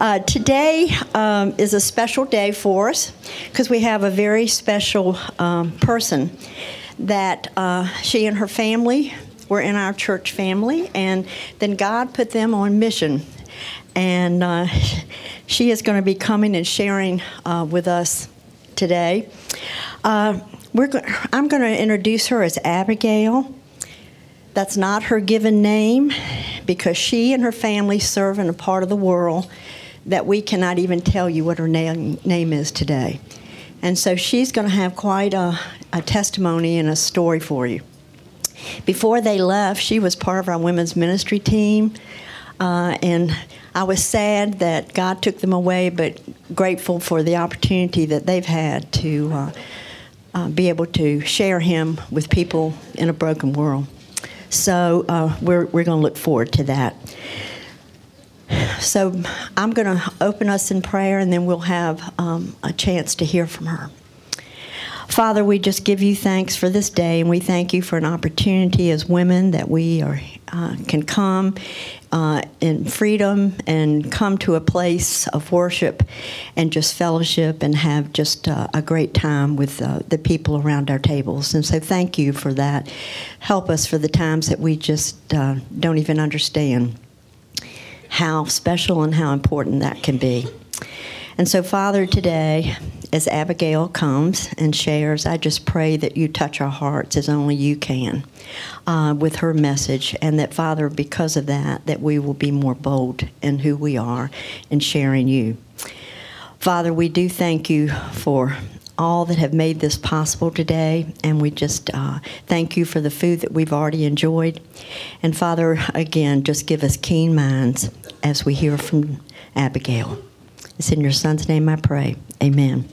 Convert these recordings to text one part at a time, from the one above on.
Uh, today um, is a special day for us because we have a very special um, person that uh, she and her family were in our church family, and then God put them on mission. And uh, she is going to be coming and sharing uh, with us today. Uh, we're go- I'm going to introduce her as Abigail. That's not her given name because she and her family serve in a part of the world that we cannot even tell you what her name, name is today. And so she's going to have quite a, a testimony and a story for you. Before they left, she was part of our women's ministry team. Uh, and I was sad that God took them away, but grateful for the opportunity that they've had to uh, uh, be able to share Him with people in a broken world. So uh, we're, we're going to look forward to that. So I'm going to open us in prayer and then we'll have um, a chance to hear from her. Father, we just give you thanks for this day, and we thank you for an opportunity as women that we are, uh, can come uh, in freedom and come to a place of worship and just fellowship and have just uh, a great time with uh, the people around our tables. And so, thank you for that. Help us for the times that we just uh, don't even understand how special and how important that can be. And so, Father, today, as Abigail comes and shares, I just pray that you touch our hearts as only you can uh, with her message, and that, Father, because of that, that we will be more bold in who we are in sharing you. Father, we do thank you for all that have made this possible today, and we just uh, thank you for the food that we've already enjoyed. And Father, again, just give us keen minds as we hear from Abigail. It's in your son's name I pray. Amen.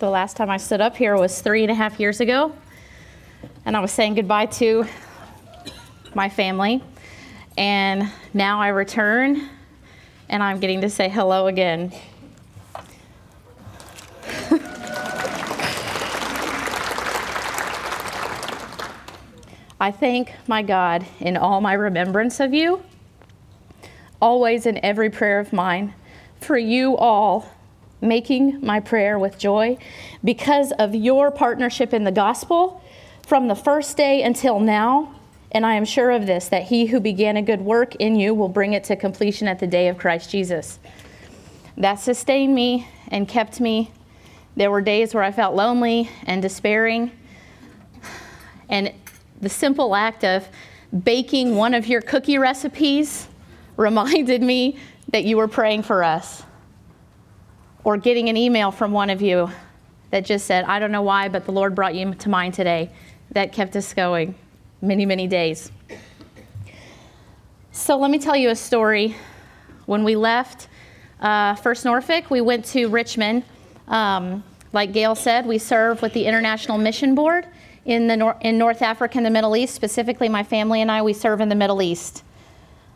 The last time I stood up here was three and a half years ago, and I was saying goodbye to my family. And now I return, and I'm getting to say hello again. I thank my God in all my remembrance of you, always in every prayer of mine, for you all making my prayer with joy because of your partnership in the gospel from the first day until now. And I am sure of this that he who began a good work in you will bring it to completion at the day of Christ Jesus. That sustained me and kept me. There were days where I felt lonely and despairing. And the simple act of baking one of your cookie recipes reminded me that you were praying for us. Or getting an email from one of you that just said, I don't know why, but the Lord brought you to mind today. That kept us going many, many days. So let me tell you a story. When we left uh, First Norfolk, we went to Richmond. Um, like Gail said, we serve with the International Mission Board in, the nor- in North Africa and the Middle East. Specifically, my family and I, we serve in the Middle East.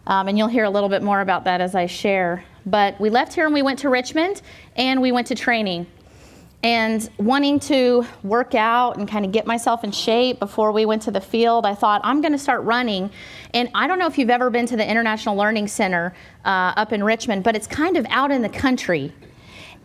Um, and you'll hear a little bit more about that as I share. But we left here and we went to Richmond and we went to training. And wanting to work out and kind of get myself in shape before we went to the field, I thought, I'm going to start running. And I don't know if you've ever been to the International Learning Center uh, up in Richmond, but it's kind of out in the country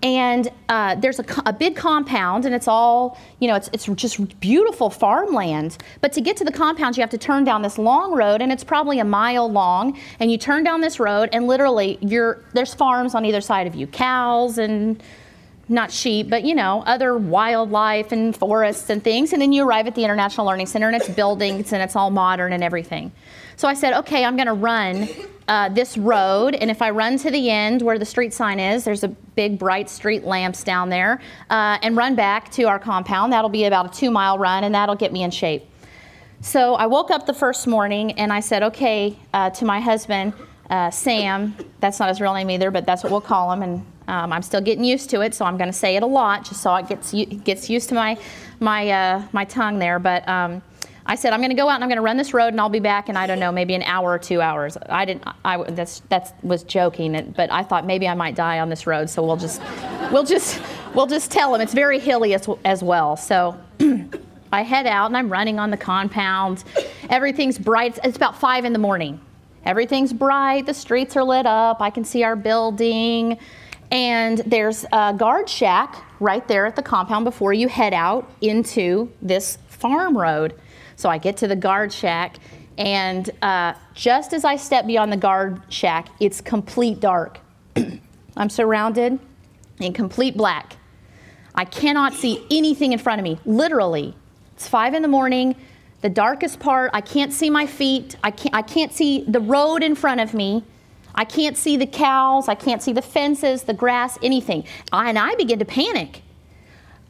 and uh, there's a, a, big compound and it's all you know it's, it's just beautiful farmland. But to get to the compound you have to turn down this long road and it's probably a mile long. And you turn down this road and literally you're there's farms on either side of you. Cows and not sheep but you know other wildlife and forests and things. And then you arrive at the international learning center and it's buildings and it's all modern and everything so I said, okay, I'm going to run uh, this road, and if I run to the end where the street sign is, there's a big bright street lamps down there, uh, and run back to our compound. That'll be about a two mile run, and that'll get me in shape. So I woke up the first morning and I said, okay, uh, to my husband, uh, Sam, that's not his real name either, but that's what we'll call him, and um, I'm still getting used to it, so I'm going to say it a lot just so it gets gets used to my my uh, my tongue there. But um, I said, I'm going to go out and I'm going to run this road and I'll be back in, I don't know, maybe an hour or two hours. I didn't, I, that's, that was joking, but I thought maybe I might die on this road. So we'll just, we'll just, we'll just tell them. It's very hilly as, as well. So I head out and I'm running on the compound. Everything's bright. It's about five in the morning. Everything's bright. The streets are lit up. I can see our building. And there's a guard shack right there at the compound before you head out into this farm road. So I get to the guard shack, and uh, just as I step beyond the guard shack, it's complete dark. I'm surrounded in complete black. I cannot see anything in front of me, literally. It's five in the morning, the darkest part. I can't see my feet. I can't, I can't see the road in front of me. I can't see the cows. I can't see the fences, the grass, anything. I, And I begin to panic.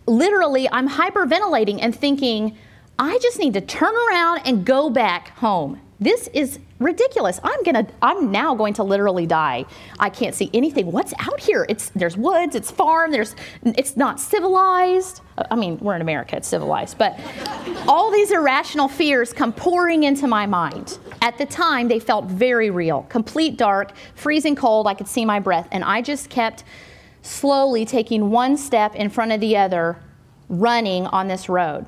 Literally, I'm hyperventilating and thinking, I just need to turn around and go back home. This is ridiculous. I'm gonna I'm now going to literally die. I can't see anything. What's out here? It's there's woods, it's farm, there's it's not civilized. I mean, we're in America, it's civilized, but all these irrational fears come pouring into my mind. At the time, they felt very real. Complete dark, freezing cold, I could see my breath, and I just kept slowly taking one step in front of the other, running on this road.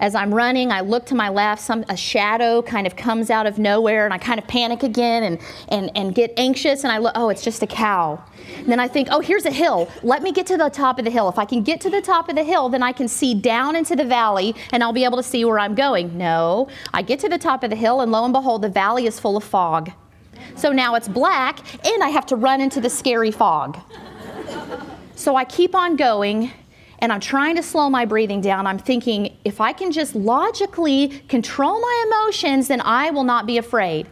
As I'm running, I look to my left, some a shadow kind of comes out of nowhere, and I kind of panic again and, and, and get anxious, and I look, oh, it's just a cow. And then I think, oh, here's a hill. Let me get to the top of the hill. If I can get to the top of the hill, then I can see down into the valley and I'll be able to see where I'm going. No, I get to the top of the hill, and lo and behold, the valley is full of fog. So now it's black, and I have to run into the scary fog. So I keep on going, and I'm trying to slow my breathing down. I'm thinking, if I can just logically control my emotions, then I will not be afraid.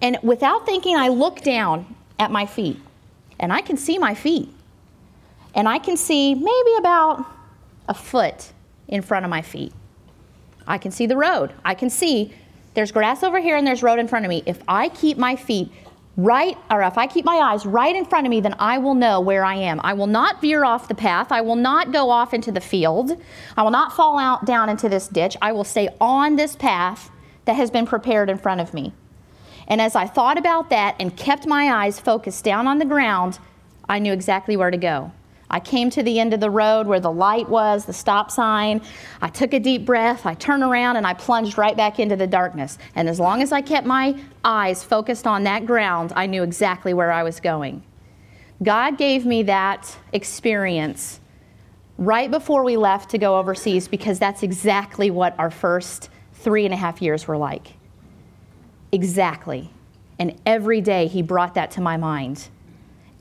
And without thinking, I look down at my feet, and I can see my feet. And I can see maybe about a foot in front of my feet. I can see the road. I can see there's grass over here and there's road in front of me. If I keep my feet right, or if I keep my eyes right in front of me, then I will know where I am. I will not veer off the path. I will not go off into the field. I will not fall out down into this ditch. I will stay on this path that has been prepared in front of me. And as I thought about that and kept my eyes focused down on the ground, I knew exactly where to go. I came to the end of the road where the light was, the stop sign. I took a deep breath, I turned around, and I plunged right back into the darkness. And as long as I kept my eyes focused on that ground, I knew exactly where I was going. God gave me that experience right before we left to go overseas because that's exactly what our first three and a half years were like. Exactly. And every day he brought that to my mind.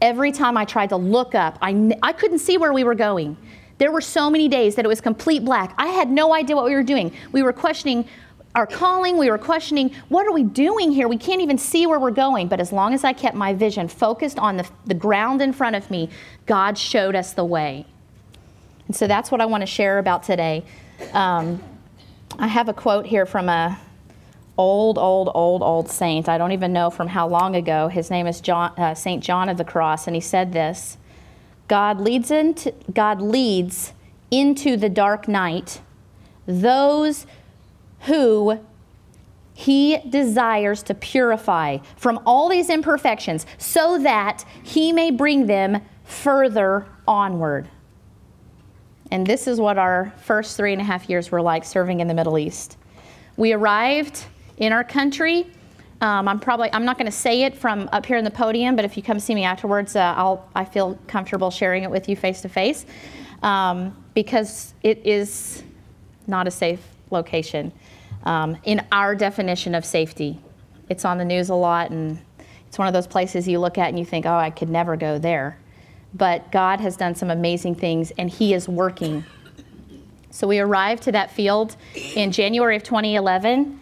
Every time I tried to look up, I, I couldn't see where we were going. There were so many days that it was complete black. I had no idea what we were doing. We were questioning our calling, we were questioning what are we doing here? We can't even see where we're going. But as long as I kept my vision focused on the, the ground in front of me, God showed us the way. And so that's what I want to share about today. Um, I have a quote here from a old, old, old, old saint. I don't even know from how long ago. His name is John, uh, Saint John of the Cross, and he said this: "God leads into God leads into the dark night those who he desires to purify from all these imperfections, so that he may bring them further onward." And this is what our first three and a half years were like serving in the Middle East. We arrived in our country. Um, I'm probably I'm not going to say it from up here in the podium, but if you come see me afterwards, uh, I'll I feel comfortable sharing it with you face to face because it is not a safe location um, in our definition of safety. It's on the news a lot, and it's one of those places you look at and you think, oh, I could never go there. But God has done some amazing things, and He is working. So we arrived to that field in January of 2011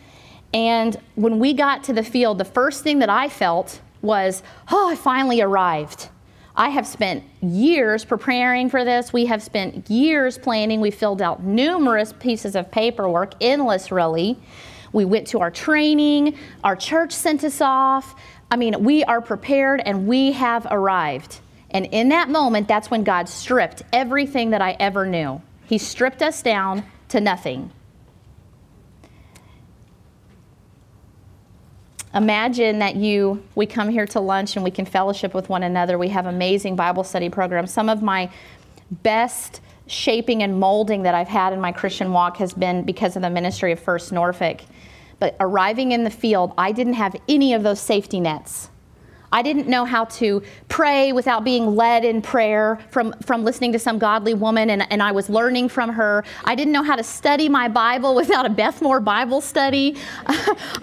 and when we got to the field, the first thing that I felt was, oh, I finally arrived. I have spent years preparing for this. We have spent years planning. We filled out numerous pieces of paperwork, endless really. We went to our training, our church sent us off. I mean, we are prepared and we have arrived. And in that moment, that's when God stripped everything that I ever knew. He stripped us down to nothing. Imagine that you, we come here to lunch and we can fellowship with one another. We have amazing Bible study programs. Some of my best shaping and molding that I've had in my Christian walk has been because of the ministry of First Norfolk. But arriving in the field, I didn't have any of those safety nets. I didn't know how to pray without being led in prayer from, from listening to some godly woman, and, and I was learning from her. I didn't know how to study my Bible without a Beth Moore Bible study.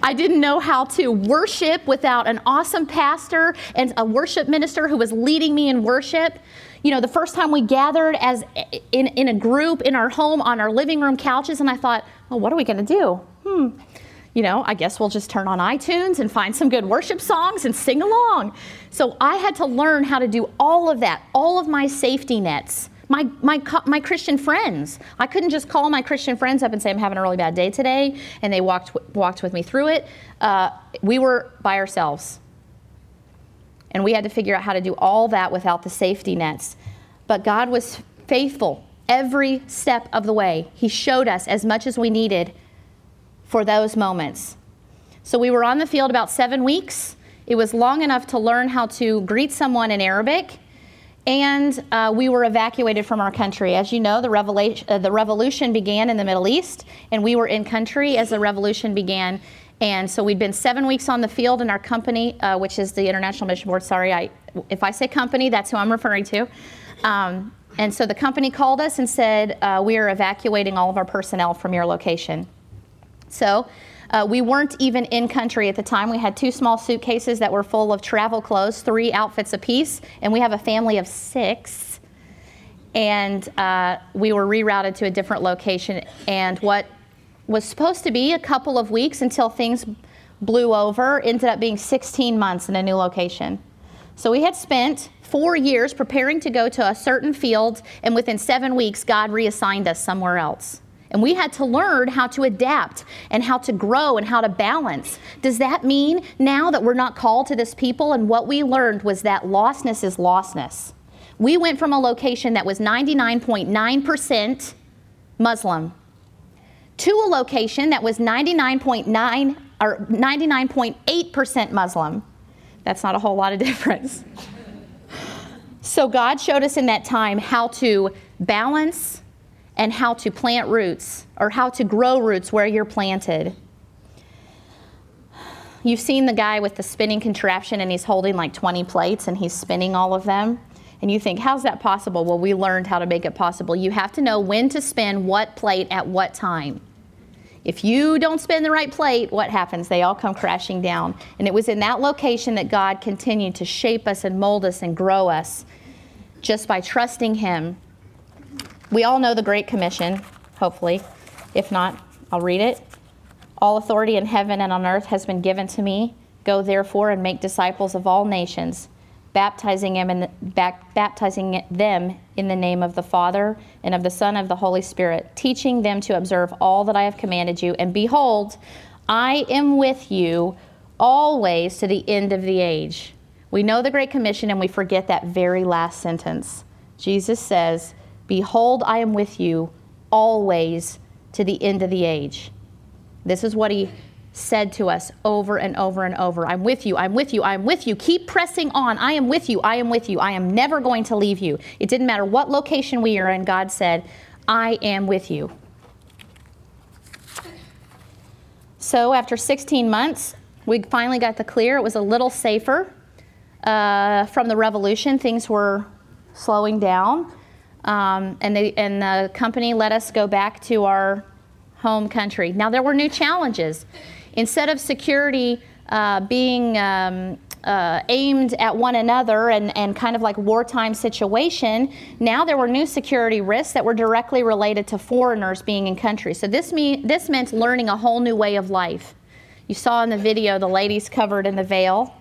I didn't know how to worship without an awesome pastor and a worship minister who was leading me in worship. You know, the first time we gathered as in, in a group in our home on our living room couches, and I thought, well, what are we going to do? Hmm you know, I guess we'll just turn on iTunes and find some good worship songs and sing along. So I had to learn how to do all of that, all of my safety nets. My, my, my Christian friends. I couldn't just call my Christian friends up and say, I'm having a really bad day today, and they walked, walked with me through it. Uh, we were by ourselves. And we had to figure out how to do all that without the safety nets. But God was faithful every step of the way. He showed us as much as we needed for those moments. So we were on the field about seven weeks. It was long enough to learn how to greet someone in Arabic, and uh, we were evacuated from our country. As you know, the, uh, the revolution began in the Middle East, and we were in country as the revolution began. And so we'd been seven weeks on the field in our company, uh, which is the International Mission Board. Sorry, I, if I say company, that's who I'm referring to. Um, and so the company called us and said, uh, We are evacuating all of our personnel from your location. So uh, we weren't even in country at the time. We had two small suitcases that were full of travel clothes, three outfits apiece, and we have a family of six. And uh, we were rerouted to a different location. And what was supposed to be a couple of weeks until things blew over ended up being 16 months in a new location. So we had spent four years preparing to go to a certain field, and within seven weeks, God reassigned us somewhere else. And we had to learn how to adapt and how to grow and how to balance. Does that mean now that we're not called to this people? And what we learned was that lostness is lostness. We went from a location that was 99.9% Muslim to a location that was 99.9 or 99.8% Muslim. That's not a whole lot of difference. So God showed us in that time how to balance and how to plant roots or how to grow roots where you're planted. You've seen the guy with the spinning contraption and he's holding like 20 plates and he's spinning all of them. And you think, how's that possible? Well, we learned how to make it possible. You have to know when to spin what plate at what time. If you don't spin the right plate, what happens? They all come crashing down. And it was in that location that God continued to shape us and mold us and grow us just by trusting Him. We all know the Great Commission, hopefully. If not, I'll read it. All authority in heaven and on earth has been given to me. Go therefore and make disciples of all nations baptizing them, in the, baptizing them in the name of the Father and of the Son and of the Holy Spirit, teaching them to observe all that I have commanded you. And behold, I am with you always to the end of the age. We know the Great Commission and we forget that very last sentence. Jesus says, Behold, I am with you always to the end of the age. This is what he said to us over and over and over I'm with you, I'm with you, I'm with you. Keep pressing on. I am with you, I am with you. I am never going to leave you. It didn't matter what location we are in, God said, I am with you. So after 16 months, we finally got the clear. It was a little safer uh, from the revolution. Things were slowing down. Um, and, they, and the company let us go back to our home country. Now, there were new challenges. Instead of security uh, being um, uh, aimed at one another and, and kind of like wartime situation, now there were new security risks that were directly related to foreigners being in country. So this, mean, this meant learning a whole new way of life. You saw in the video the ladies covered in the veil.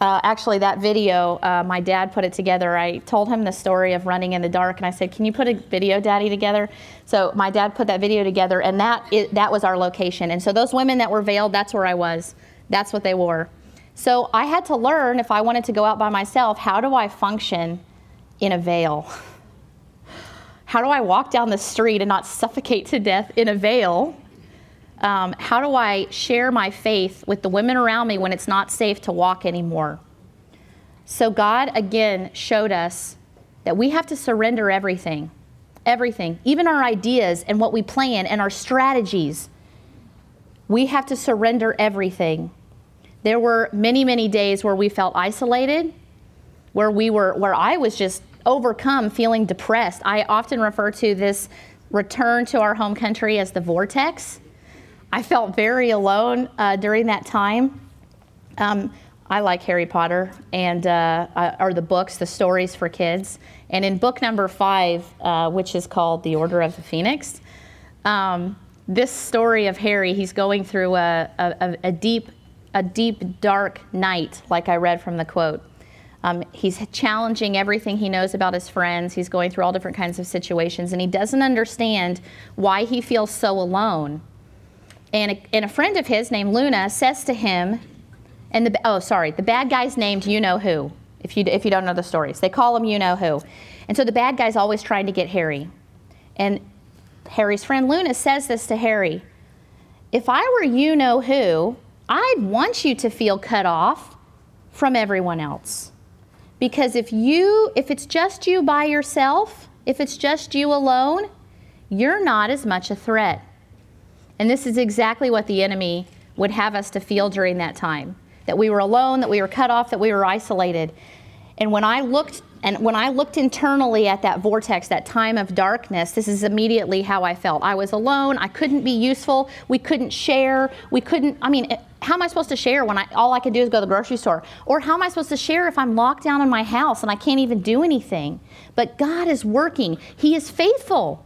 Uh, actually, that video, uh, my dad put it together. I told him the story of running in the dark, and I said, "Can you put a video, Daddy, together?" So my dad put that video together, and that it, that was our location. And so those women that were veiled, that's where I was. That's what they wore. So I had to learn if I wanted to go out by myself, how do I function in a veil? How do I walk down the street and not suffocate to death in a veil? Um, how do I share my faith with the women around me when it's not safe to walk anymore? So, God again showed us that we have to surrender everything, everything, even our ideas and what we plan and our strategies. We have to surrender everything. There were many, many days where we felt isolated, where we were, where I was just overcome, feeling depressed. I often refer to this return to our home country as the vortex I felt very alone uh, during that time. Um, I like Harry Potter and uh, or the books, the stories for kids. And in book number five, uh, which is called The Order of the Phoenix, um, this story of Harry, he's going through a, a, a, deep, a deep, dark night, like I read from the quote. Um, he's challenging everything he knows about his friends. He's going through all different kinds of situations, and he doesn't understand why he feels so alone and a, and a friend of his named Luna says to him, and the, oh, sorry, the bad guy's named you know who, if you, if you don't know the stories. They call him you know who. And so the bad guy's always trying to get Harry. And Harry's friend Luna says this to Harry If I were you know who, I'd want you to feel cut off from everyone else. Because if you, if it's just you by yourself, if it's just you alone, you're not as much a threat. And this is exactly what the enemy would have us to feel during that time that we were alone, that we were cut off, that we were isolated. And when I looked and when I looked internally at that vortex, that time of darkness, this is immediately how I felt. I was alone. I couldn't be useful. We couldn't share. We couldn't. I mean, how am I supposed to share when I all I can do is go to the grocery store? Or how am I supposed to share if I'm locked down in my house and I can't even do anything? But God is working. He is faithful.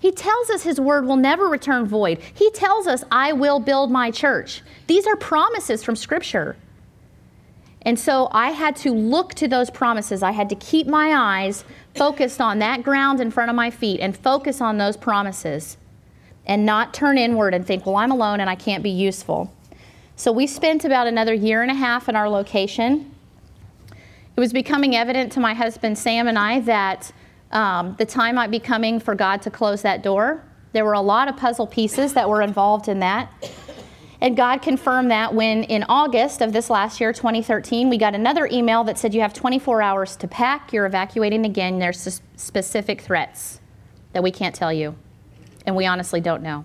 He tells us his word will never return void. He tells us, I will build my church. These are promises from Scripture. And so I had to look to those promises. I had to keep my eyes focused on that ground in front of my feet and focus on those promises and not turn inward and think, well, I'm alone and I can't be useful. So we spent about another year and a half in our location. It was becoming evident to my husband Sam and I that um, the time might be coming for God to close that door. There were a lot of puzzle pieces that were involved in that. And God confirmed that when in August of this last year, 2013, we got another email that said, You have 24 hours to pack, you're evacuating again. There's specific threats that we can't tell you. And we honestly don't know.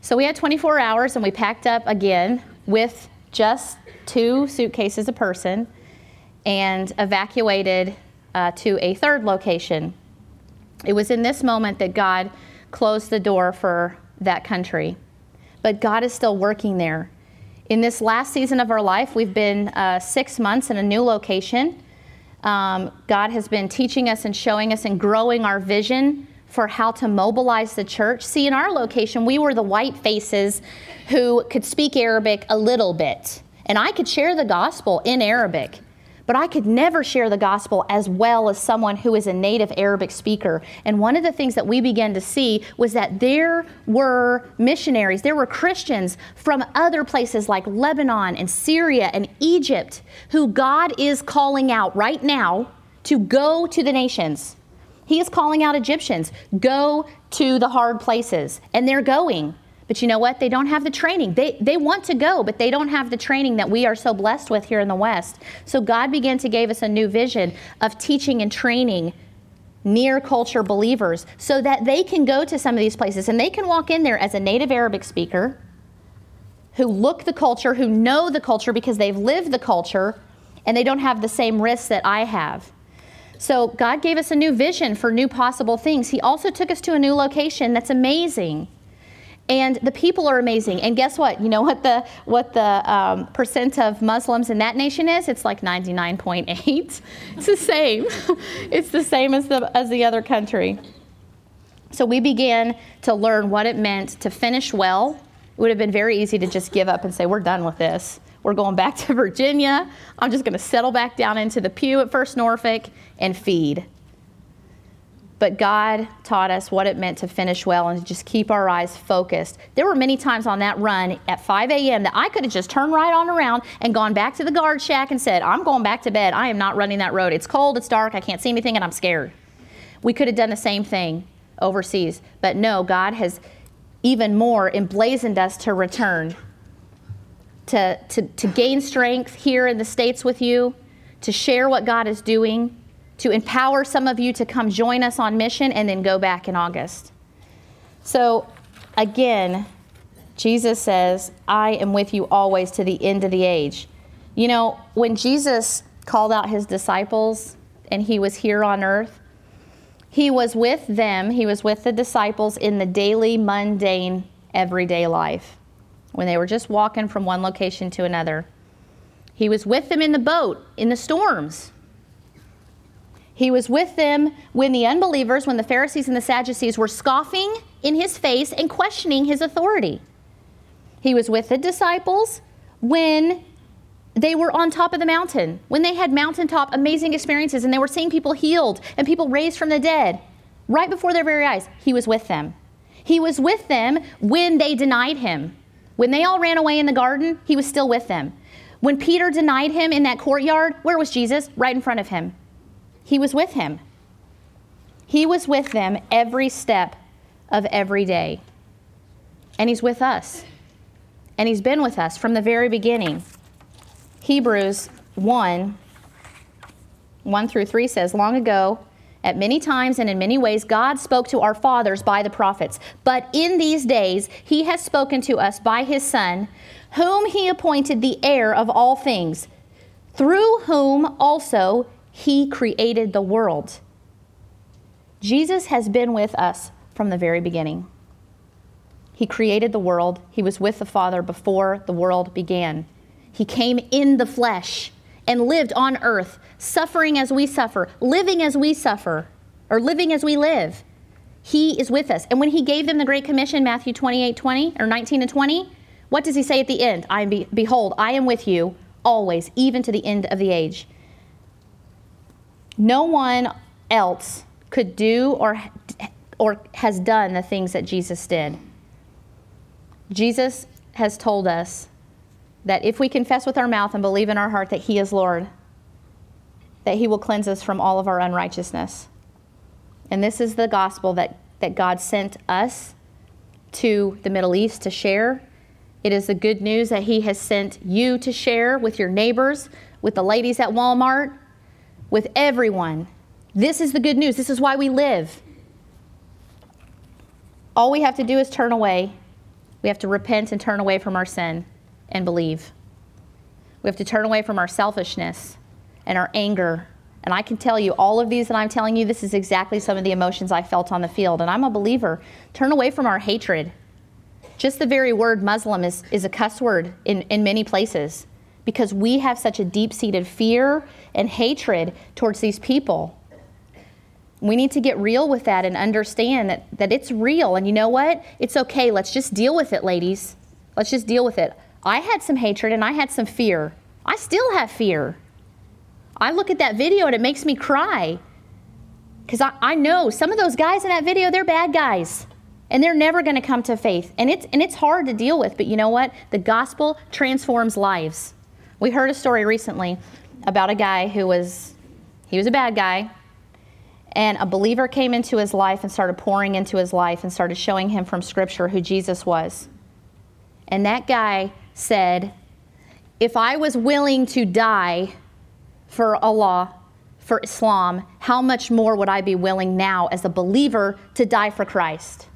So we had 24 hours and we packed up again with just two suitcases a person and evacuated uh, to a third location. It was in this moment that God closed the door for that country. But God is still working there. In this last season of our life, we've been uh, six months in a new location. Um, God has been teaching us and showing us and growing our vision for how to mobilize the church. See, in our location, we were the white faces who could speak Arabic a little bit. And I could share the gospel in Arabic. But I could never share the gospel as well as someone who is a native Arabic speaker. And one of the things that we began to see was that there were missionaries, there were Christians from other places like Lebanon and Syria and Egypt who God is calling out right now to go to the nations. He is calling out Egyptians, go to the hard places. And they're going. But you know what? They don't have the training. They, they want to go, but they don't have the training that we are so blessed with here in the West. So God began to give us a new vision of teaching and training near culture believers so that they can go to some of these places and they can walk in there as a native Arabic speaker who look the culture, who know the culture because they've lived the culture, and they don't have the same risks that I have. So God gave us a new vision for new possible things. He also took us to a new location that's amazing and the people are amazing. And guess what? You know what the what the um, percent of Muslims in that nation is? It's like 99.8. It's the same. it's the same as the as the other country. So we began to learn what it meant to finish well. It would have been very easy to just give up and say we're done with this. We're going back to Virginia. I'm just going to settle back down into the pew at First Norfolk and feed but God taught us what it meant to finish well and to just keep our eyes focused. There were many times on that run at 5 a.m. that I could have just turned right on around and gone back to the guard shack and said, I'm going back to bed. I am not running that road. It's cold, it's dark, I can't see anything, and I'm scared. We could have done the same thing overseas. But no, God has even more emblazoned us to return, to, to, to gain strength here in the States with you, to share what God is doing to empower some of you to come join us on mission and then go back in August. So, again, Jesus says, I am with you always to the end of the age. You know, when Jesus called out his disciples and he was here on earth, he was with them, he was with the disciples in the daily, mundane, everyday life when they were just walking from one location to another. He was with them in the boat, in the storms. He was with them when the unbelievers, when the Pharisees and the Sadducees were scoffing in his face and questioning his authority. He was with the disciples when they were on top of the mountain, when they had mountaintop amazing experiences and they were seeing people healed and people raised from the dead right before their very eyes. He was with them. He was with them when they denied him. When they all ran away in the garden, he was still with them. When Peter denied him in that courtyard, where was Jesus? Right in front of him. He was with him. He was with them every step of every day. And He's with us. And He's been with us from the very beginning. Hebrews 1 1 through 3 says, Long ago, at many times and in many ways, God spoke to our fathers by the prophets. But in these days, He has spoken to us by His Son, whom He appointed the heir of all things, through whom also he created the world. Jesus has been with us from the very beginning. He created the world. He was with the Father before the world began. He came in the flesh and lived on earth, suffering as we suffer, living as we suffer, or living as we live. He is with us. And when he gave them the Great Commission, Matthew 28 20 or 19 and 20, what does he say at the end? I be, behold, I am with you always, even to the end of the age. No one else could do or or has done the things that Jesus did. Jesus has told us that if we confess with our mouth and believe in our heart that He is Lord, that He will cleanse us from all of our unrighteousness. And this is the gospel that, that God sent us to the Middle East to share. It is the good news that He has sent you to share with your neighbors, with the ladies at Walmart, with everyone. This is the good news. This is why we live. All we have to do is turn away. We have to repent and turn away from our sin and believe. We have to turn away from our selfishness and our anger. And I can tell you, all of these that I'm telling you, this is exactly some of the emotions I felt on the field. And I'm a believer. Turn away from our hatred. Just the very word Muslim is, is a cuss word in, in many places because we have such a deep seated fear and hatred towards these people. We need to get real with that and understand that, that it's real. And you know what? It's okay. Let's just deal with it, ladies. Let's just deal with it. I had some hatred and I had some fear. I still have fear. I look at that video and it makes me cry. Because I, I know some of those guys in that video, they're bad guys. And they're never going to come to faith. And it's, and it's hard to deal with. But you know what? The gospel transforms lives. We heard a story recently about a guy who was, he was a bad guy. And a believer came into his life and started pouring into his life and started showing him from Scripture who Jesus was. And that guy said, If I was willing to die for Allah, for Islam, how much more would I be willing now as a believer to die for Christ?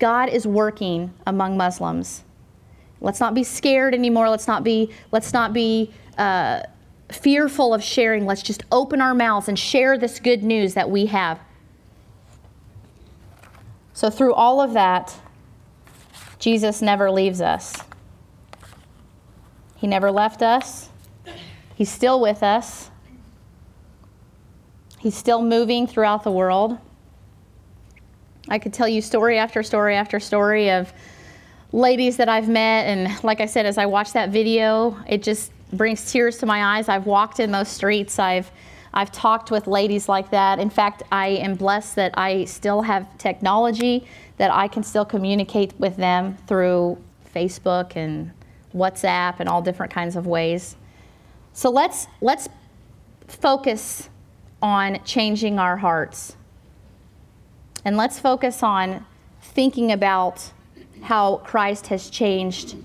God is working among Muslims. Let's not be scared anymore. Let's not be, let's not be uh, fearful of sharing. Let's just open our mouths and share this good news that we have. So, through all of that, Jesus never leaves us. He never left us. He's still with us. He's still moving throughout the world. I could tell you story after story after story of ladies that I've met. And like I said, as I watch that video, it just brings tears to my eyes. I've walked in those streets. I've I've talked with ladies like that. In fact, I am blessed that I still have technology that I can still communicate with them through Facebook and WhatsApp and all different kinds of ways. So let's let's focus on changing our hearts. And let's focus on thinking about how Christ has changed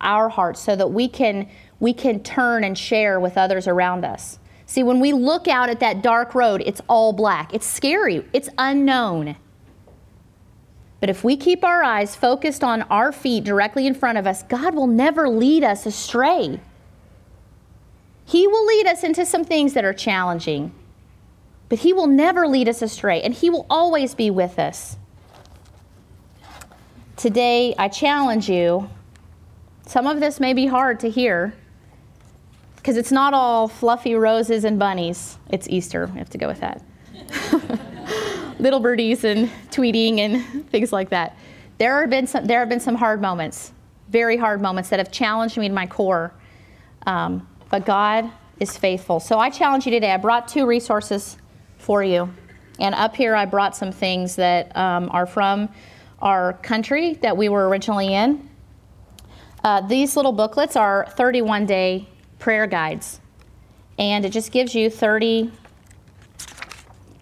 our hearts so that we can we can turn and share with others around us. See, when we look out at that dark road, it's all black. It's scary. It's unknown. But if we keep our eyes focused on our feet directly in front of us, God will never lead us astray. He will lead us into some things that are challenging, but He will never lead us astray, and He will always be with us. Today, I challenge you. Some of this may be hard to hear because it's not all fluffy roses and bunnies. It's Easter. We have to go with that. little birdies and tweeting and things like that. There have been some, there have been some hard moments, very hard moments that have challenged me to my core. Um, but God is faithful. So I challenge you today. I brought two resources for you. And up here, I brought some things that um, are from our country that we were originally in. Uh, these little booklets are 31 day prayer guides. And it just gives you 30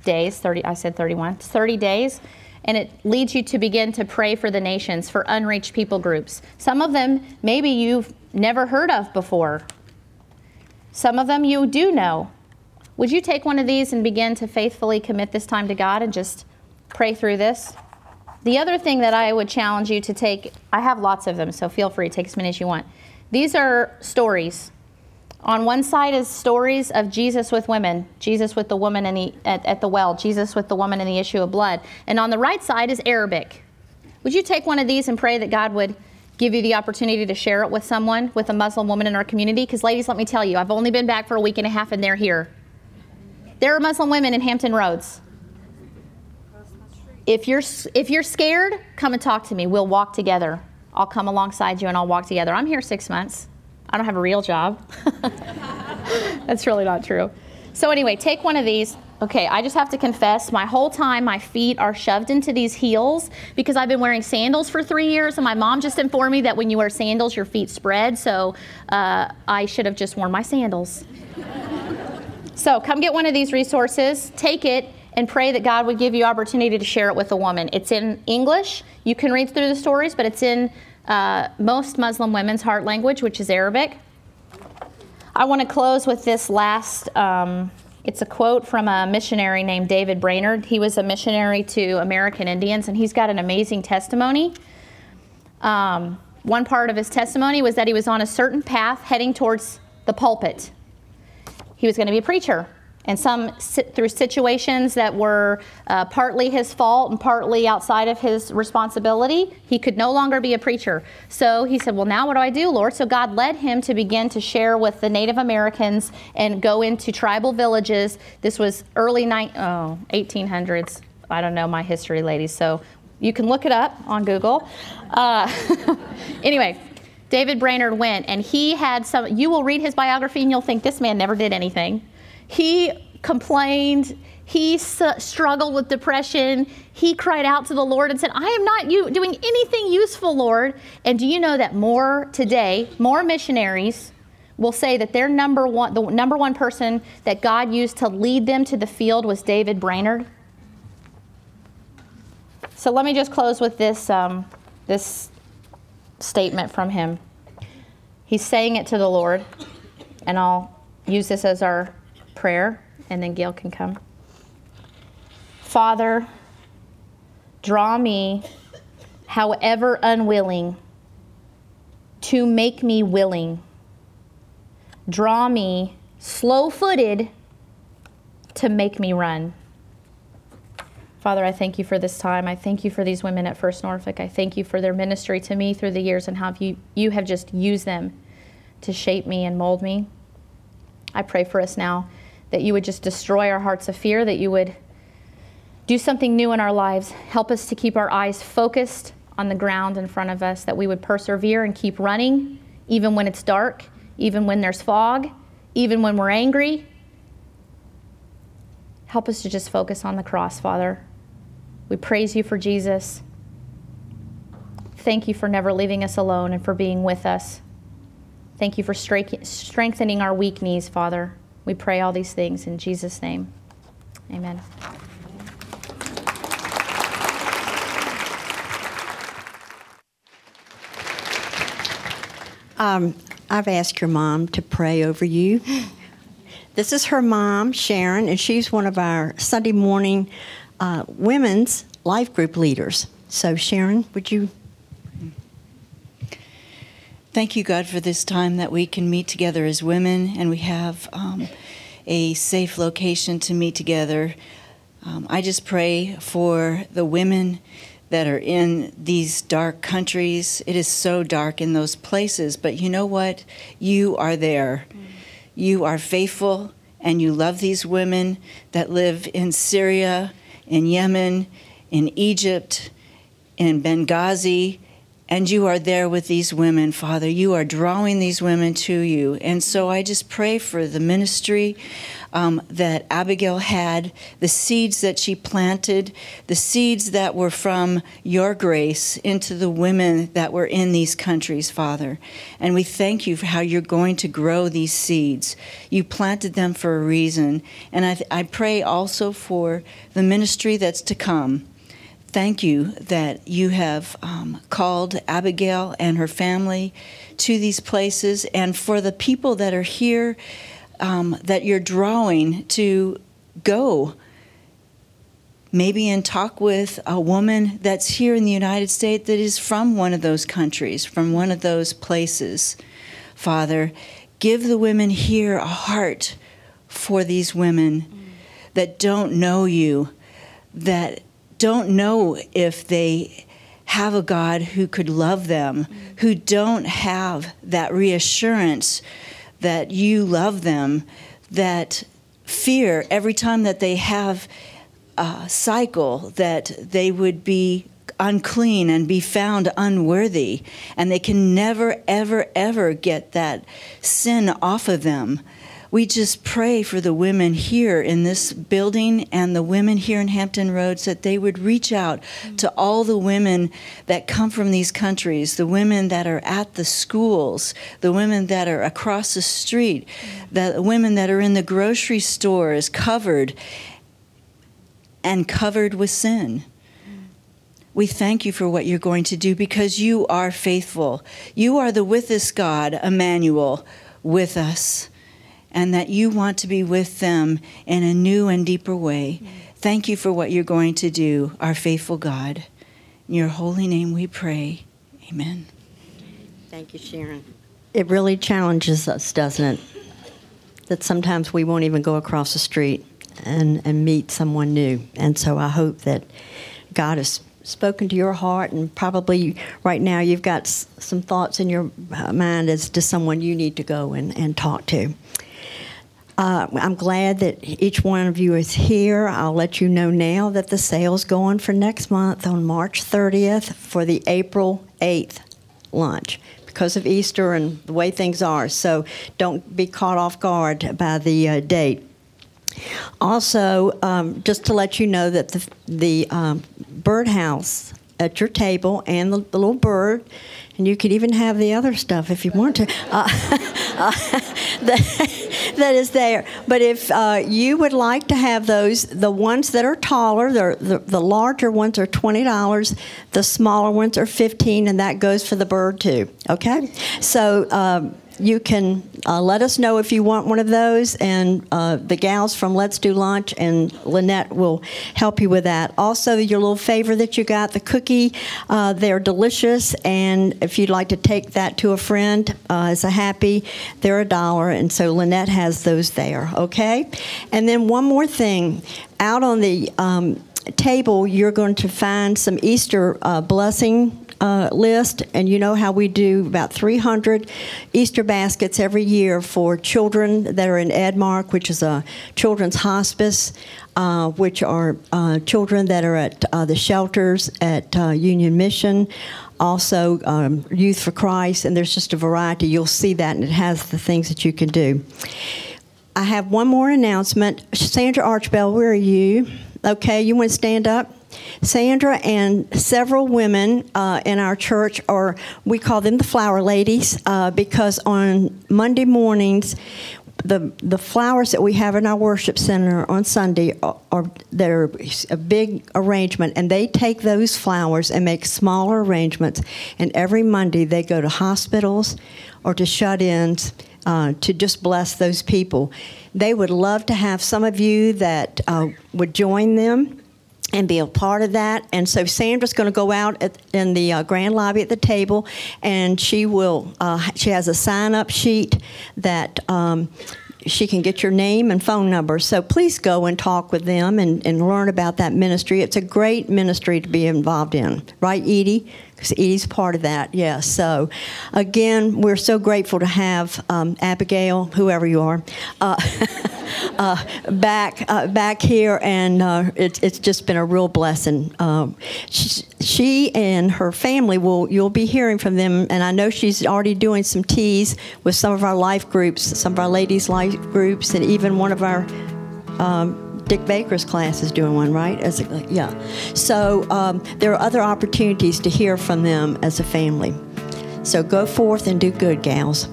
days, 30, I said 31, 30 days, and it leads you to begin to pray for the nations, for unreached people groups. Some of them maybe you've never heard of before. Some of them you do know. Would you take one of these and begin to faithfully commit this time to God and just pray through this? The other thing that I would challenge you to take, I have lots of them, so feel free take as many as you want. These are stories on one side is stories of Jesus with women, Jesus with the woman in the, at, at the well, Jesus with the woman in the issue of blood. And on the right side is Arabic. Would you take one of these and pray that God would give you the opportunity to share it with someone, with a Muslim woman in our community? Because, ladies, let me tell you, I've only been back for a week and a half and they're here. There are Muslim women in Hampton Roads. If you're, if you're scared, come and talk to me. We'll walk together. I'll come alongside you and I'll walk together. I'm here six months. I don't have a real job. That's really not true. So, anyway, take one of these. Okay, I just have to confess, my whole time my feet are shoved into these heels because I've been wearing sandals for three years, and my mom just informed me that when you wear sandals, your feet spread. So uh, I should have just worn my sandals. so come get one of these resources, take it, and pray that God would give you opportunity to share it with a woman. It's in English. You can read through the stories, but it's in uh, most Muslim women's heart language, which is Arabic. I want to close with this last. Um, it's a quote from a missionary named David Brainerd. He was a missionary to American Indians, and he's got an amazing testimony. Um, one part of his testimony was that he was on a certain path heading towards the pulpit. He was going to be a preacher and some through situations that were uh, partly his fault and partly outside of his responsibility, he could no longer be a preacher. So he said, Well, now what do I do, Lord? So God led him to begin to share with the Native Americans and go into tribal villages. This was early ni- oh, 1800s. I don't know my history, ladies, so you can look it up on Google. Uh, anyway, David Brainerd went, and he had some. You will read his biography, and you'll think this man never did anything. He complained. He struggled with depression. He cried out to the Lord and said, I am not you doing anything useful, Lord. And do you know that more today, more missionaries will say that their number one, the number one person that God used to lead them to the field was David Brainerd? So let me just close with this, um, this statement from him. He's saying it to the Lord, and I'll use this as our prayer, and then Gail can come. Father, draw me, however unwilling, to make me willing. Draw me slow footed to make me run. Father, I thank you for this time. I thank you for these women at First Norfolk. I thank you for their ministry to me through the years and how you, you have just used them to shape me and mold me. I pray for us now that you would just destroy our hearts of fear, that you would do something new in our lives. Help us to keep our eyes focused on the ground in front of us, that we would persevere and keep running, even when it's dark, even when there's fog, even when we're angry. Help us to just focus on the cross, Father. We praise you for Jesus. Thank you for never leaving us alone and for being with us. Thank you for strengthening our weak knees, Father. We pray all these things in Jesus' name. Amen. Um, I've asked your mom to pray over you. This is her mom, Sharon, and she's one of our Sunday morning uh, women's life group leaders. So, Sharon, would you Thank you, God, for this time that we can meet together as women and we have um, a safe location to meet together. Um, I just pray for the women that are in these dark countries. It is so dark in those places, but you know what? You are there. You are faithful and you love these women that live in Syria, in Yemen, in Egypt, in Benghazi and you are there with these women, Father. You are drawing these women to you. And so I just pray for the ministry um, that Abigail had, the seeds that she planted, the seeds that were from your grace into the women that were in these countries, Father. And we thank you for how you're going to grow these seeds. You planted them for a reason. And I, I pray also for the ministry that's to come thank you that you have um, called Abigail and her family to these places, and for the people that are here um, that you're drawing to go. Maybe and talk with a woman that's here in the United States that is from one of those countries, from one of those places. Father, give the women here a heart for these women that don't know you, that don't know if they have a God who could love them, who don't have that reassurance that you love them, that fear every time that they have a cycle that they would be unclean and be found unworthy, and they can never, ever, ever get that sin off of them. We just pray for the women here in this building and the women here in Hampton Roads that they would reach out to all the women that come from these countries, the women that are at the schools, the women that are across the street, the women that are in the grocery stores covered and covered with sin. We thank you for what you're going to do because you are faithful. You are the with us God, Emmanuel, with us, and that you want to be with them in a new and deeper way. Thank you for what you're going to do, our faithful God. In your holy name we pray. Amen. Thank you, Sharon. It really challenges us, doesn't it? That sometimes we won't even go across the street and, and meet someone new. And so I hope that God has spoken to your heart, and probably right now you've got s- some thoughts in your uh, mind as to someone you need to go and, and talk to. Uh, I'm glad that each one of you is here. I'll let you know now that the sale's going for next month on March 30th for the April 8th lunch because of Easter and the way things are. So don't be caught off guard by the uh, date. Also, um, just to let you know that the, the um, birdhouse at your table and the, the little bird, and you could even have the other stuff if you want to, uh, uh, that, is there. But if uh, you would like to have those, the ones that are taller, the, the, larger ones are $20, the smaller ones are 15 and that goes for the bird too, okay? So, um, you can uh, let us know if you want one of those, and uh, the gals from Let's Do Lunch and Lynette will help you with that. Also, your little favor that you got, the cookie, uh, they're delicious, and if you'd like to take that to a friend uh, as a happy, they're a dollar, and so Lynette has those there, okay? And then one more thing out on the um, table, you're going to find some Easter uh, blessing uh, list, and you know how we do about 300 Easter baskets every year for children that are in Edmarc, which is a children's hospice, uh, which are uh, children that are at uh, the shelters at uh, Union Mission. Also, um, Youth for Christ, and there's just a variety. You'll see that, and it has the things that you can do. I have one more announcement. Sandra Archbell, where are you? Okay, you want to stand up? Sandra and several women uh, in our church are, we call them the flower ladies, uh, because on Monday mornings, the the flowers that we have in our worship center on Sunday are, are they're a big arrangement, and they take those flowers and make smaller arrangements. And every Monday they go to hospitals or to shut-ins uh, to just bless those people. They would love to have some of you that uh, would join them and be a part of that. And so Sandra's going to go out at, in the uh, grand lobby at the table, and she will. Uh, she has a sign-up sheet that. Um, she can get your name and phone number. So please go and talk with them and, and learn about that ministry. It's a great ministry to be involved in. Right, Edie? Edie's part of that, yes. So, again, we're so grateful to have um, Abigail, whoever you are, uh, uh, back uh, back here, and uh, it's it's just been a real blessing. Um, she, she and her family will you'll be hearing from them, and I know she's already doing some teas with some of our life groups, some of our ladies' life groups, and even one of our. Um, Dick Baker's class is doing one, right? As a, yeah. So um, there are other opportunities to hear from them as a family. So go forth and do good, gals.